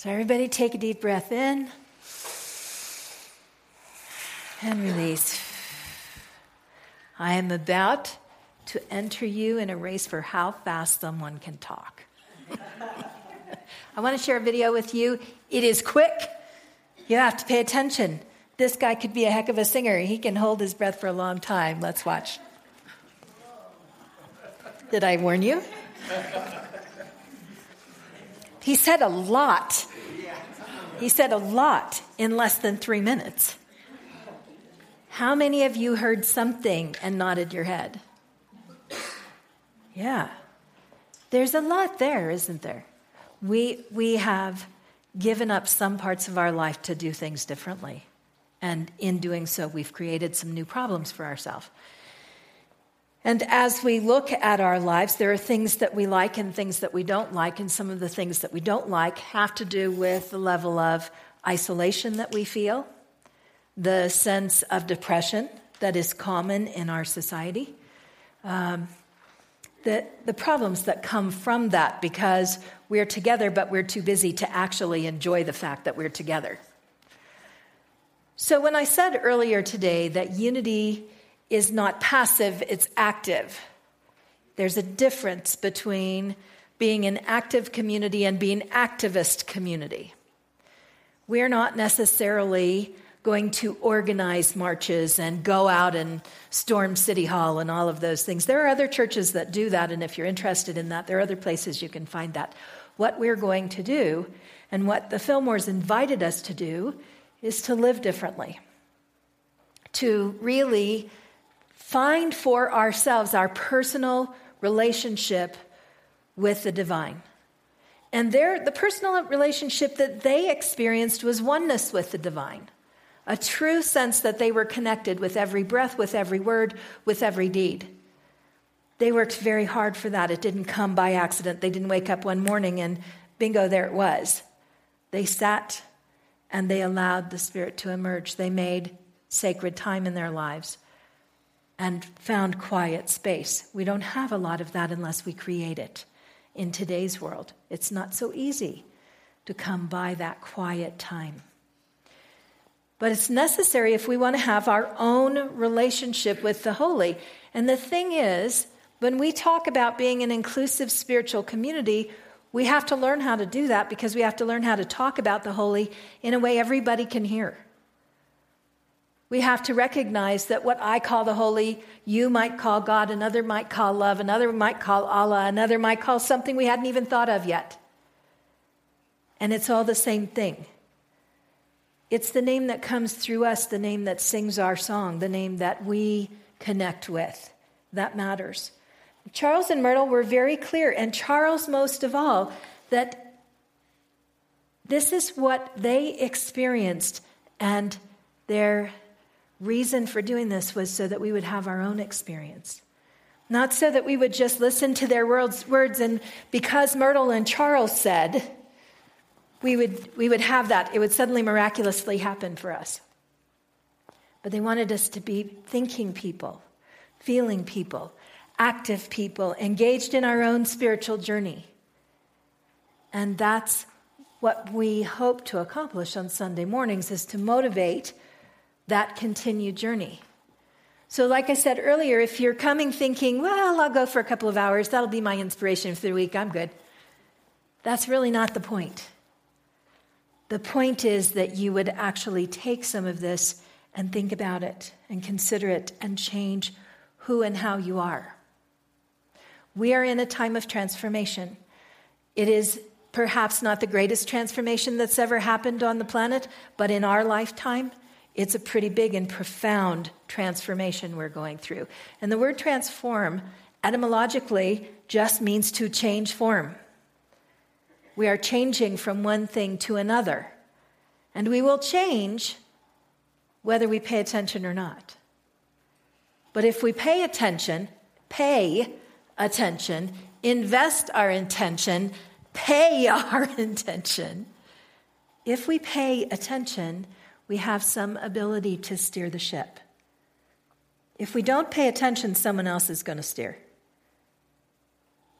So, everybody take a deep breath in and release. I am about to enter you in a race for how fast someone can talk. I want to share a video with you. It is quick. You have to pay attention. This guy could be a heck of a singer. He can hold his breath for a long time. Let's watch. Did I warn you? He said a lot. He said a lot in less than three minutes. How many of you heard something and nodded your head? Yeah. There's a lot there, isn't there? We, we have given up some parts of our life to do things differently. And in doing so, we've created some new problems for ourselves. And as we look at our lives, there are things that we like and things that we don't like. And some of the things that we don't like have to do with the level of isolation that we feel, the sense of depression that is common in our society, um, the, the problems that come from that because we're together, but we're too busy to actually enjoy the fact that we're together. So, when I said earlier today that unity is not passive, it's active. There's a difference between being an active community and being activist community. We're not necessarily going to organize marches and go out and storm City Hall and all of those things. There are other churches that do that, and if you're interested in that, there are other places you can find that. What we're going to do, and what the Fillmores invited us to do, is to live differently, to really find for ourselves our personal relationship with the divine. And their, the personal relationship that they experienced was oneness with the divine, a true sense that they were connected with every breath, with every word, with every deed. They worked very hard for that. It didn't come by accident. They didn't wake up one morning and bingo, there it was. They sat and they allowed the Spirit to emerge. They made sacred time in their lives and found quiet space. We don't have a lot of that unless we create it in today's world. It's not so easy to come by that quiet time. But it's necessary if we want to have our own relationship with the holy. And the thing is, when we talk about being an inclusive spiritual community, we have to learn how to do that because we have to learn how to talk about the holy in a way everybody can hear. We have to recognize that what I call the holy, you might call God, another might call love, another might call Allah, another might call something we hadn't even thought of yet. And it's all the same thing. It's the name that comes through us, the name that sings our song, the name that we connect with. That matters. Charles and Myrtle were very clear, and Charles most of all, that this is what they experienced, and their reason for doing this was so that we would have our own experience. Not so that we would just listen to their words, words and because Myrtle and Charles said, we would, we would have that. It would suddenly miraculously happen for us. But they wanted us to be thinking people, feeling people, active people, engaged in our own spiritual journey. And that's what we hope to accomplish on Sunday mornings is to motivate that continued journey. So, like I said earlier, if you're coming thinking, well, I'll go for a couple of hours, that'll be my inspiration for the week, I'm good. That's really not the point. The point is that you would actually take some of this and think about it and consider it and change who and how you are. We are in a time of transformation. It is perhaps not the greatest transformation that's ever happened on the planet, but in our lifetime, it's a pretty big and profound transformation we're going through. And the word transform, etymologically, just means to change form. We are changing from one thing to another. And we will change whether we pay attention or not. But if we pay attention, pay attention, invest our intention, pay our intention, if we pay attention, we have some ability to steer the ship. If we don't pay attention, someone else is going to steer.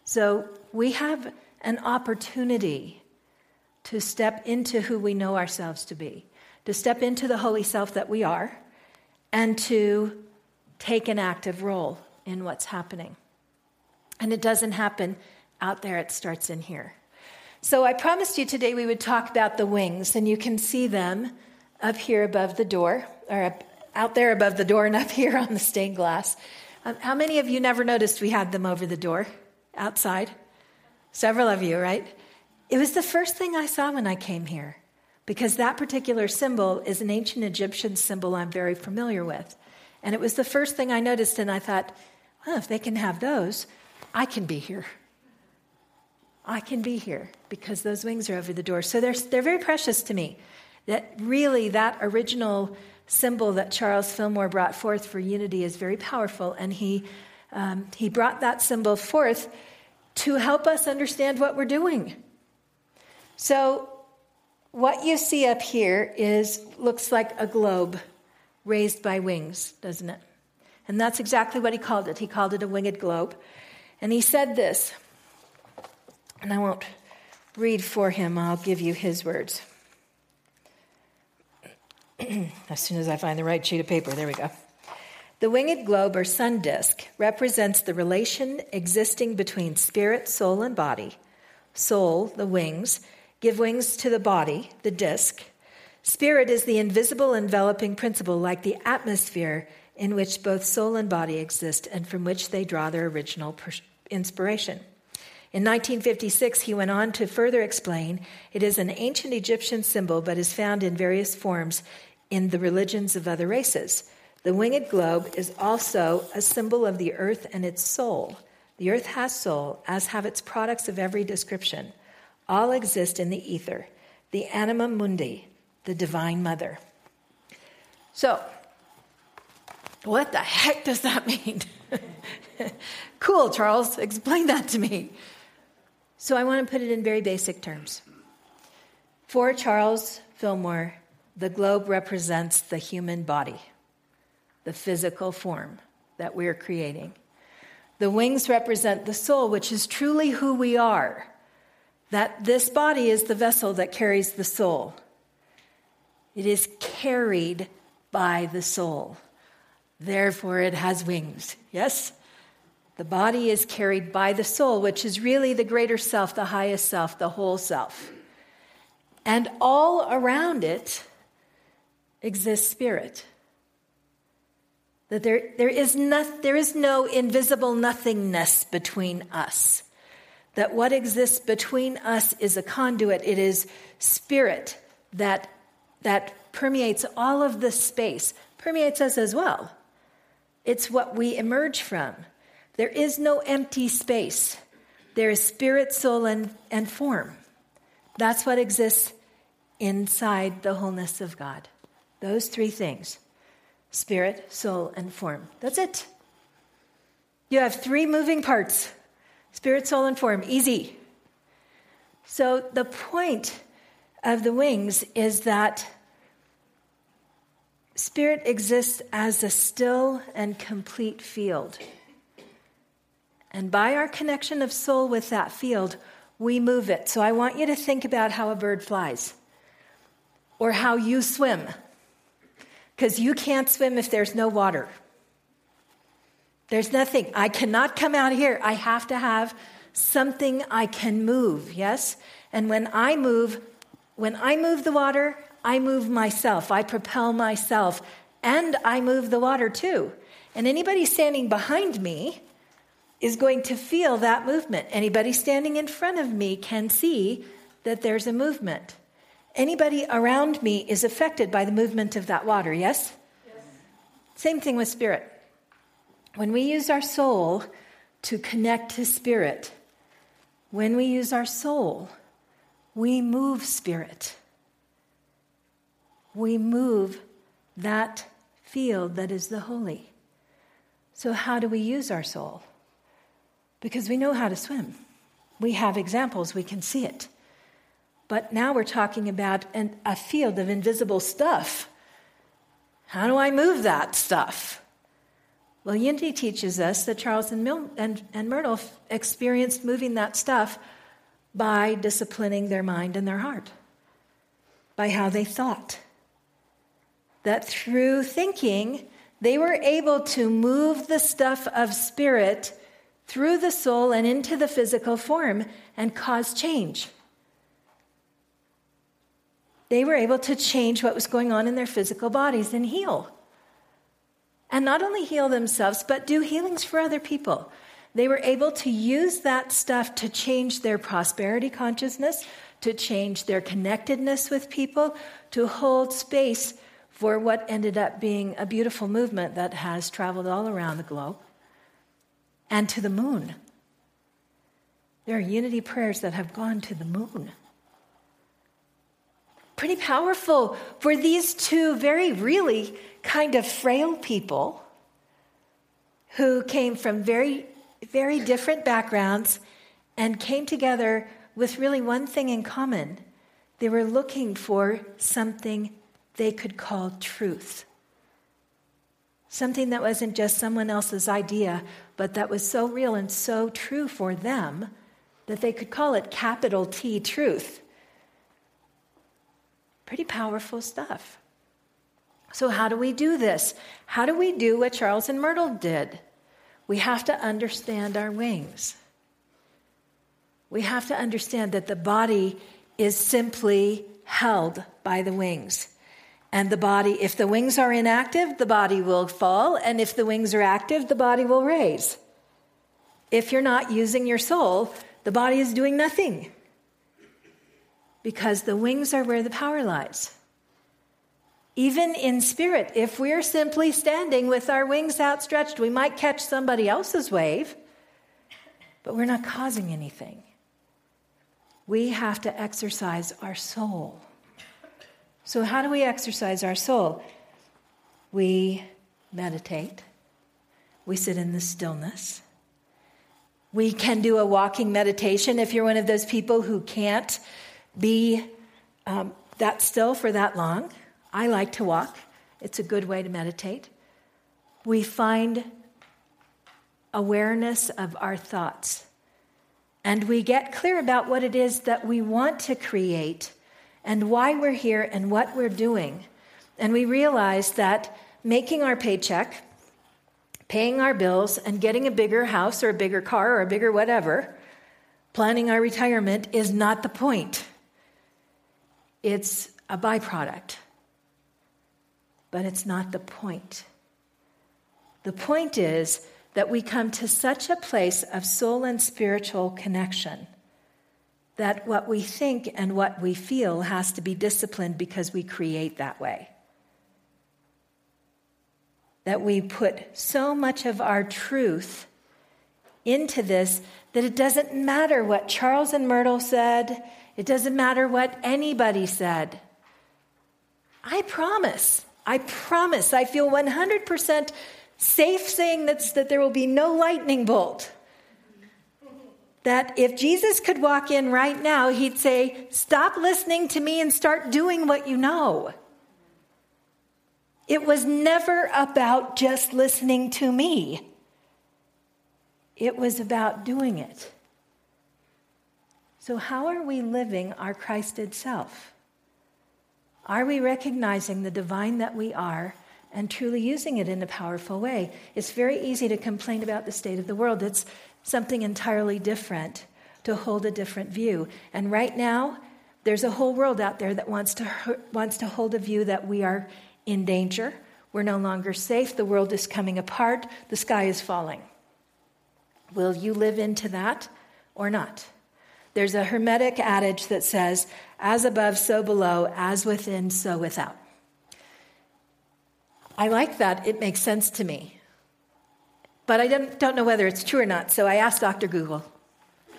So we have an opportunity to step into who we know ourselves to be, to step into the holy self that we are, and to take an active role in what's happening. And it doesn't happen out there, it starts in here. So I promised you today we would talk about the wings, and you can see them up here above the door, or up, out there above the door, and up here on the stained glass. Um, how many of you never noticed we had them over the door outside? Several of you, right? It was the first thing I saw when I came here because that particular symbol is an ancient Egyptian symbol I'm very familiar with. And it was the first thing I noticed, and I thought, well, if they can have those, I can be here. I can be here because those wings are over the door. So they're, they're very precious to me. That really, that original symbol that Charles Fillmore brought forth for unity is very powerful, and he, um, he brought that symbol forth to help us understand what we're doing. So, what you see up here is looks like a globe raised by wings, doesn't it? And that's exactly what he called it. He called it a winged globe. And he said this, and I won't read for him, I'll give you his words. as soon as I find the right sheet of paper, there we go. The winged globe or sun disk represents the relation existing between spirit, soul, and body. Soul, the wings, give wings to the body, the disk. Spirit is the invisible enveloping principle, like the atmosphere in which both soul and body exist and from which they draw their original inspiration. In 1956, he went on to further explain it is an ancient Egyptian symbol, but is found in various forms in the religions of other races. The winged globe is also a symbol of the earth and its soul. The earth has soul, as have its products of every description. All exist in the ether, the anima mundi, the divine mother. So, what the heck does that mean? cool, Charles, explain that to me. So, I want to put it in very basic terms. For Charles Fillmore, the globe represents the human body, the physical form that we're creating. The wings represent the soul, which is truly who we are. That this body is the vessel that carries the soul. It is carried by the soul. Therefore, it has wings. Yes? The body is carried by the soul, which is really the greater self, the highest self, the whole self. And all around it exists spirit. That there, there, is no, there is no invisible nothingness between us. That what exists between us is a conduit, it is spirit that, that permeates all of this space, permeates us as well. It's what we emerge from. There is no empty space. There is spirit, soul, and, and form. That's what exists inside the wholeness of God. Those three things spirit, soul, and form. That's it. You have three moving parts spirit, soul, and form. Easy. So, the point of the wings is that spirit exists as a still and complete field. And by our connection of soul with that field, we move it. So I want you to think about how a bird flies or how you swim because you can't swim if there's no water. There's nothing. I cannot come out here. I have to have something I can move, yes? And when I move, when I move the water, I move myself. I propel myself and I move the water too. And anybody standing behind me is going to feel that movement. Anybody standing in front of me can see that there's a movement. Anybody around me is affected by the movement of that water, yes? yes? Same thing with spirit. When we use our soul to connect to spirit, when we use our soul, we move spirit. We move that field that is the holy. So, how do we use our soul? Because we know how to swim. We have examples, we can see it. But now we're talking about an, a field of invisible stuff. How do I move that stuff? Well, Unity teaches us that Charles and, Mil- and, and Myrtle experienced moving that stuff by disciplining their mind and their heart. by how they thought. That through thinking, they were able to move the stuff of spirit through the soul and into the physical form and cause change. They were able to change what was going on in their physical bodies and heal. And not only heal themselves, but do healings for other people. They were able to use that stuff to change their prosperity consciousness, to change their connectedness with people, to hold space for what ended up being a beautiful movement that has traveled all around the globe and to the moon. There are unity prayers that have gone to the moon. Pretty powerful for these two very, really kind of frail people who came from very, very different backgrounds and came together with really one thing in common. They were looking for something they could call truth. Something that wasn't just someone else's idea, but that was so real and so true for them that they could call it capital T truth. Pretty powerful stuff. So, how do we do this? How do we do what Charles and Myrtle did? We have to understand our wings. We have to understand that the body is simply held by the wings. And the body, if the wings are inactive, the body will fall. And if the wings are active, the body will raise. If you're not using your soul, the body is doing nothing. Because the wings are where the power lies. Even in spirit, if we're simply standing with our wings outstretched, we might catch somebody else's wave, but we're not causing anything. We have to exercise our soul. So, how do we exercise our soul? We meditate, we sit in the stillness. We can do a walking meditation if you're one of those people who can't be um, that still for that long. I like to walk, it's a good way to meditate. We find awareness of our thoughts, and we get clear about what it is that we want to create and why we're here and what we're doing. And we realize that making our paycheck, paying our bills, and getting a bigger house or a bigger car or a bigger whatever, planning our retirement is not the point. It's a byproduct but it's not the point. The point is that we come to such a place of soul and spiritual connection that what we think and what we feel has to be disciplined because we create that way. That we put so much of our truth into this that it doesn't matter what Charles and Myrtle said, it doesn't matter what anybody said. I promise I promise, I feel 100% safe saying that, that there will be no lightning bolt. That if Jesus could walk in right now, he'd say, Stop listening to me and start doing what you know. It was never about just listening to me, it was about doing it. So, how are we living our Christed self? Are we recognizing the divine that we are and truly using it in a powerful way? It's very easy to complain about the state of the world. It's something entirely different to hold a different view. And right now, there's a whole world out there that wants to, wants to hold a view that we are in danger. We're no longer safe. The world is coming apart. The sky is falling. Will you live into that or not? There's a Hermetic adage that says, as above, so below, as within, so without. I like that. It makes sense to me. But I don't, know whether it's true or not, so I asked Dr. Google.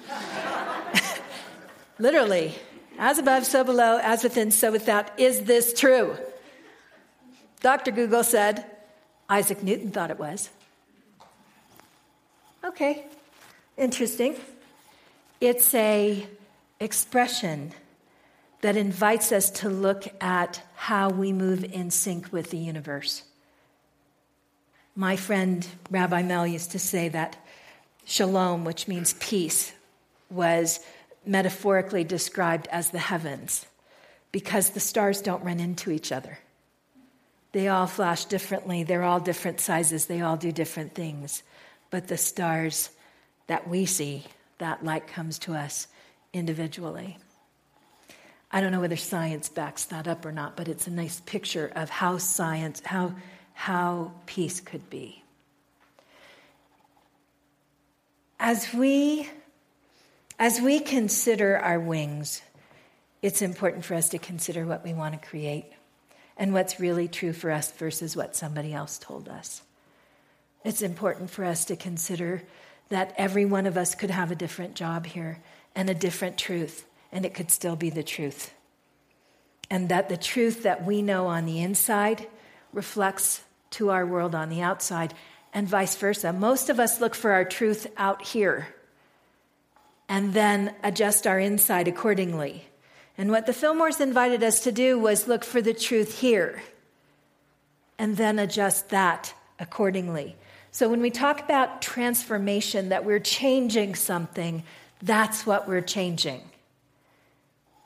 Literally, as above, so below, as within, so without. Is this true? Dr. Google said, Isaac Newton thought it was. Okay, interesting. It's a expression that invites us to look at how we move in sync with the universe. My friend Rabbi Mel used to say that shalom, which means peace, was metaphorically described as the heavens. because the stars don't run into each other. They all flash differently, they're all different sizes, they all do different things. But the stars that we see, that light comes to us individually. I don't know whether science backs that up or not, but it's a nice picture of how science, how, how peace could be. As we, as we consider our wings, it's important for us to consider what we want to create and what's really true for us versus what somebody else told us. It's important for us to consider that every one of us could have a different job here and a different truth, and it could still be the truth. And that the truth that we know on the inside reflects to our world on the outside, and vice versa. Most of us look for our truth out here and then adjust our inside accordingly. And what the Fillmores invited us to do was look for the truth here and then adjust that accordingly. So when we talk about transformation, that we're changing something, that's what we're changing.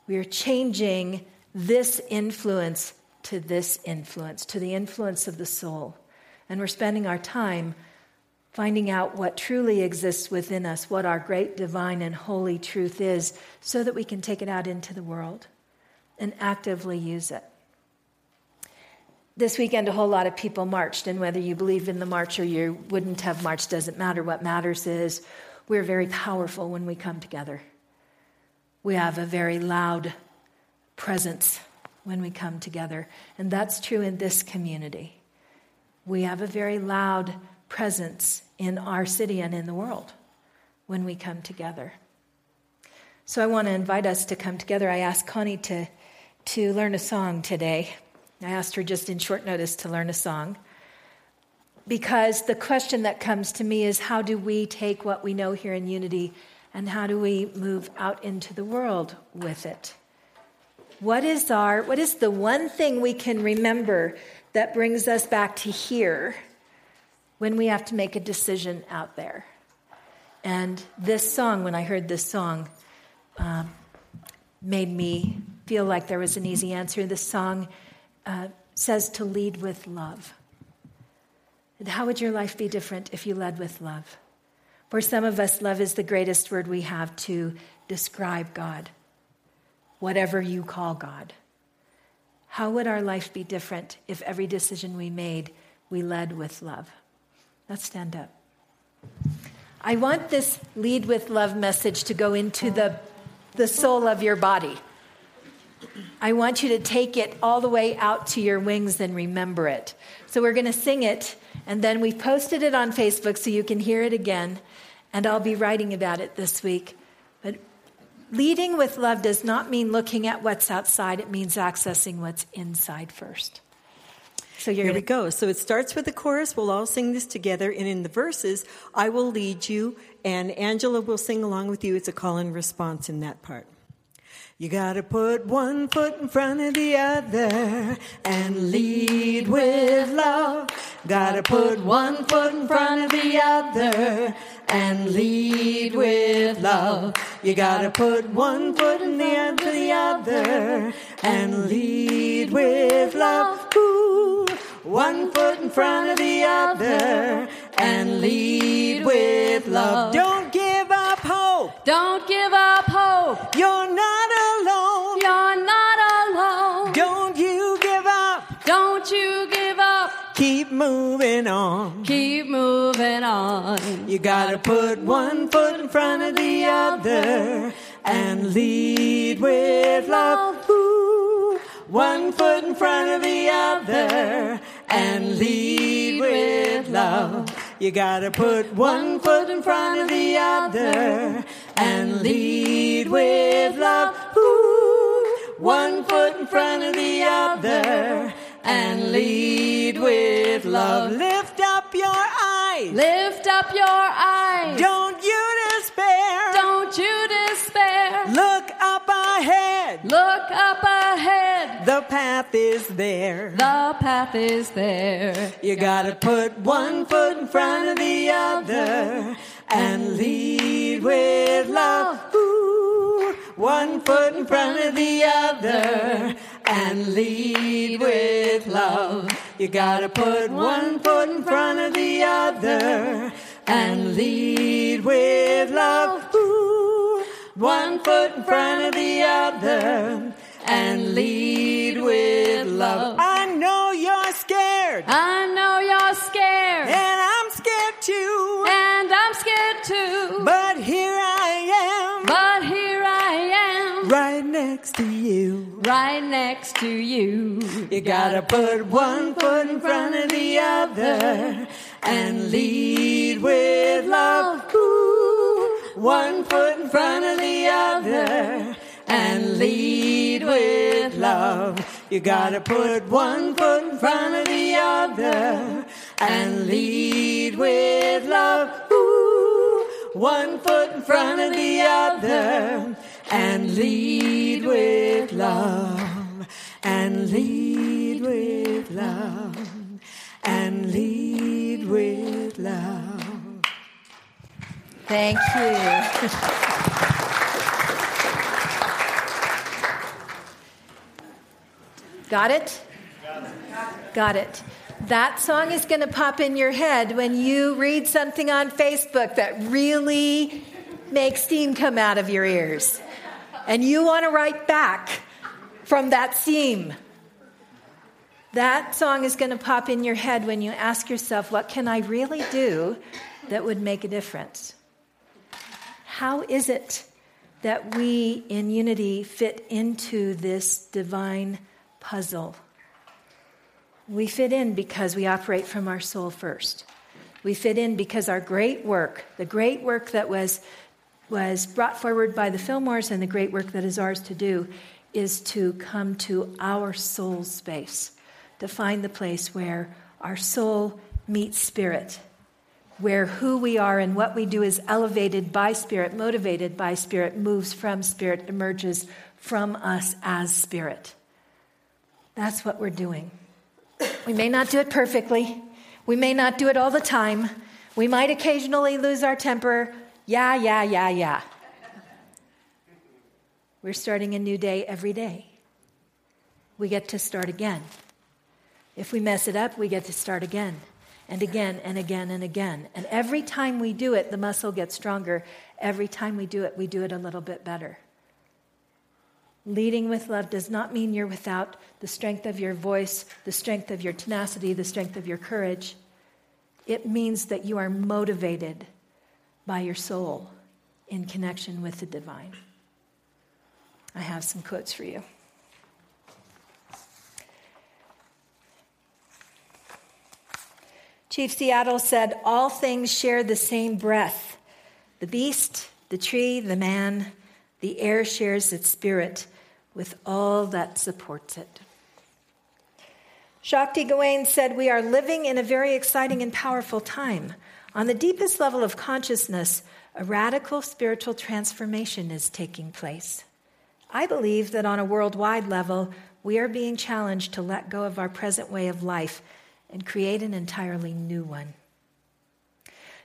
We're changing this influence to this influence, to the influence of the soul. And we're spending our time finding out what truly exists within us, what our great divine and holy truth is, so that we can take it out into the world and actively use it. This weekend, a whole lot of people marched, and whether you believe in the march or you wouldn't have marched doesn't matter. What matters is we're very powerful when we come together. We have a very loud presence when we come together, and that's true in this community. We have a very loud presence in our city and in the world when we come together. So I want to invite us to come together. I asked Connie to, to learn a song today. I asked her just in short notice to learn a song because the question that comes to me is how do we take what we know here in unity and how do we move out into the world with it? What is our what is the one thing we can remember that brings us back to here when we have to make a decision out there. And this song, when I heard this song, um, made me feel like there was an easy answer. This song uh, says to lead with love. And how would your life be different if you led with love? For some of us, love is the greatest word we have to describe God, whatever you call God. How would our life be different if every decision we made, we led with love? Let's stand up. I want this lead with love message to go into the, the soul of your body. I want you to take it all the way out to your wings and remember it. So we're going to sing it, and then we've posted it on Facebook so you can hear it again. And I'll be writing about it this week. But leading with love does not mean looking at what's outside, it means accessing what's inside first. So here we go. So it starts with the chorus. We'll all sing this together, and in the verses, I will lead you, and Angela will sing along with you. It's a call and response in that part. You gotta put one foot in front of the other and lead with love. Gotta put one foot in front of the other and lead with love. You gotta put one foot in the other, the other and lead with love. Ooh one foot in front of the other and lead with love. Don't give up hope. Don't give up hope. You're not Don't you give up. Keep moving on. Keep moving on. You gotta put one foot in front of the other and lead with love. Ooh, one foot in front of the other and lead with love. You gotta put one foot in front of the other and lead with love. Ooh, one foot in front of the other and lead with love. Lift up your eyes. Lift up your eyes. Don't you despair. Don't you despair. Look up ahead. Look up ahead. The path is there. The path is there. You gotta put one foot in front of the other and lead with love. Ooh, one foot in front of the other and lead with love. You gotta put one foot in front of the other and lead with love. Ooh, one foot in front of the other and lead with love. I know you're scared. I know you're scared. And I'm scared too. And I'm scared too. But here I next to you. Right next to you. You gotta put one foot in front of the other and lead with love. Ooh, one foot in front of the other and lead with love. You gotta put one foot in front of the other and lead with love. Ooh, one foot in front of the other and lead with love and lead with love and lead with love. Thank you. Got it? Got it. That song is going to pop in your head when you read something on Facebook that really makes steam come out of your ears. And you want to write back from that steam. That song is going to pop in your head when you ask yourself, what can I really do that would make a difference? How is it that we in unity fit into this divine puzzle. We fit in because we operate from our soul first. We fit in because our great work, the great work that was, was brought forward by the Fillmores and the great work that is ours to do, is to come to our soul space, to find the place where our soul meets spirit, where who we are and what we do is elevated by spirit, motivated by spirit, moves from spirit, emerges from us as spirit. That's what we're doing. We may not do it perfectly. We may not do it all the time. We might occasionally lose our temper. Yeah, yeah, yeah, yeah. We're starting a new day every day. We get to start again. If we mess it up, we get to start again and again and again and again. And every time we do it, the muscle gets stronger. Every time we do it, we do it a little bit better. Leading with love does not mean you're without the strength of your voice, the strength of your tenacity, the strength of your courage. It means that you are motivated by your soul in connection with the divine. I have some quotes for you. Chief Seattle said, All things share the same breath. The beast, the tree, the man, the air shares its spirit with all that supports it. Shakti Gawain said, We are living in a very exciting and powerful time. On the deepest level of consciousness, a radical spiritual transformation is taking place. I believe that on a worldwide level, we are being challenged to let go of our present way of life and create an entirely new one.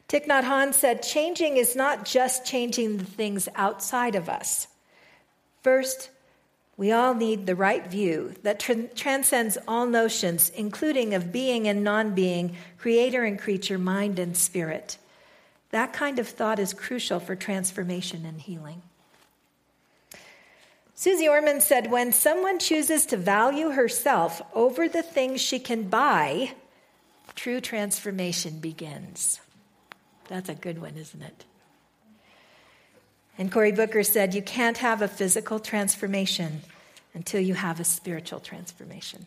Thich Nhat Hanh said, Changing is not just changing the things outside of us. First, we all need the right view that tr- transcends all notions, including of being and non being, creator and creature, mind and spirit. That kind of thought is crucial for transformation and healing. Suze Orman said when someone chooses to value herself over the things she can buy, true transformation begins. That's a good one, isn't it? And Cory Booker said, You can't have a physical transformation until you have a spiritual transformation.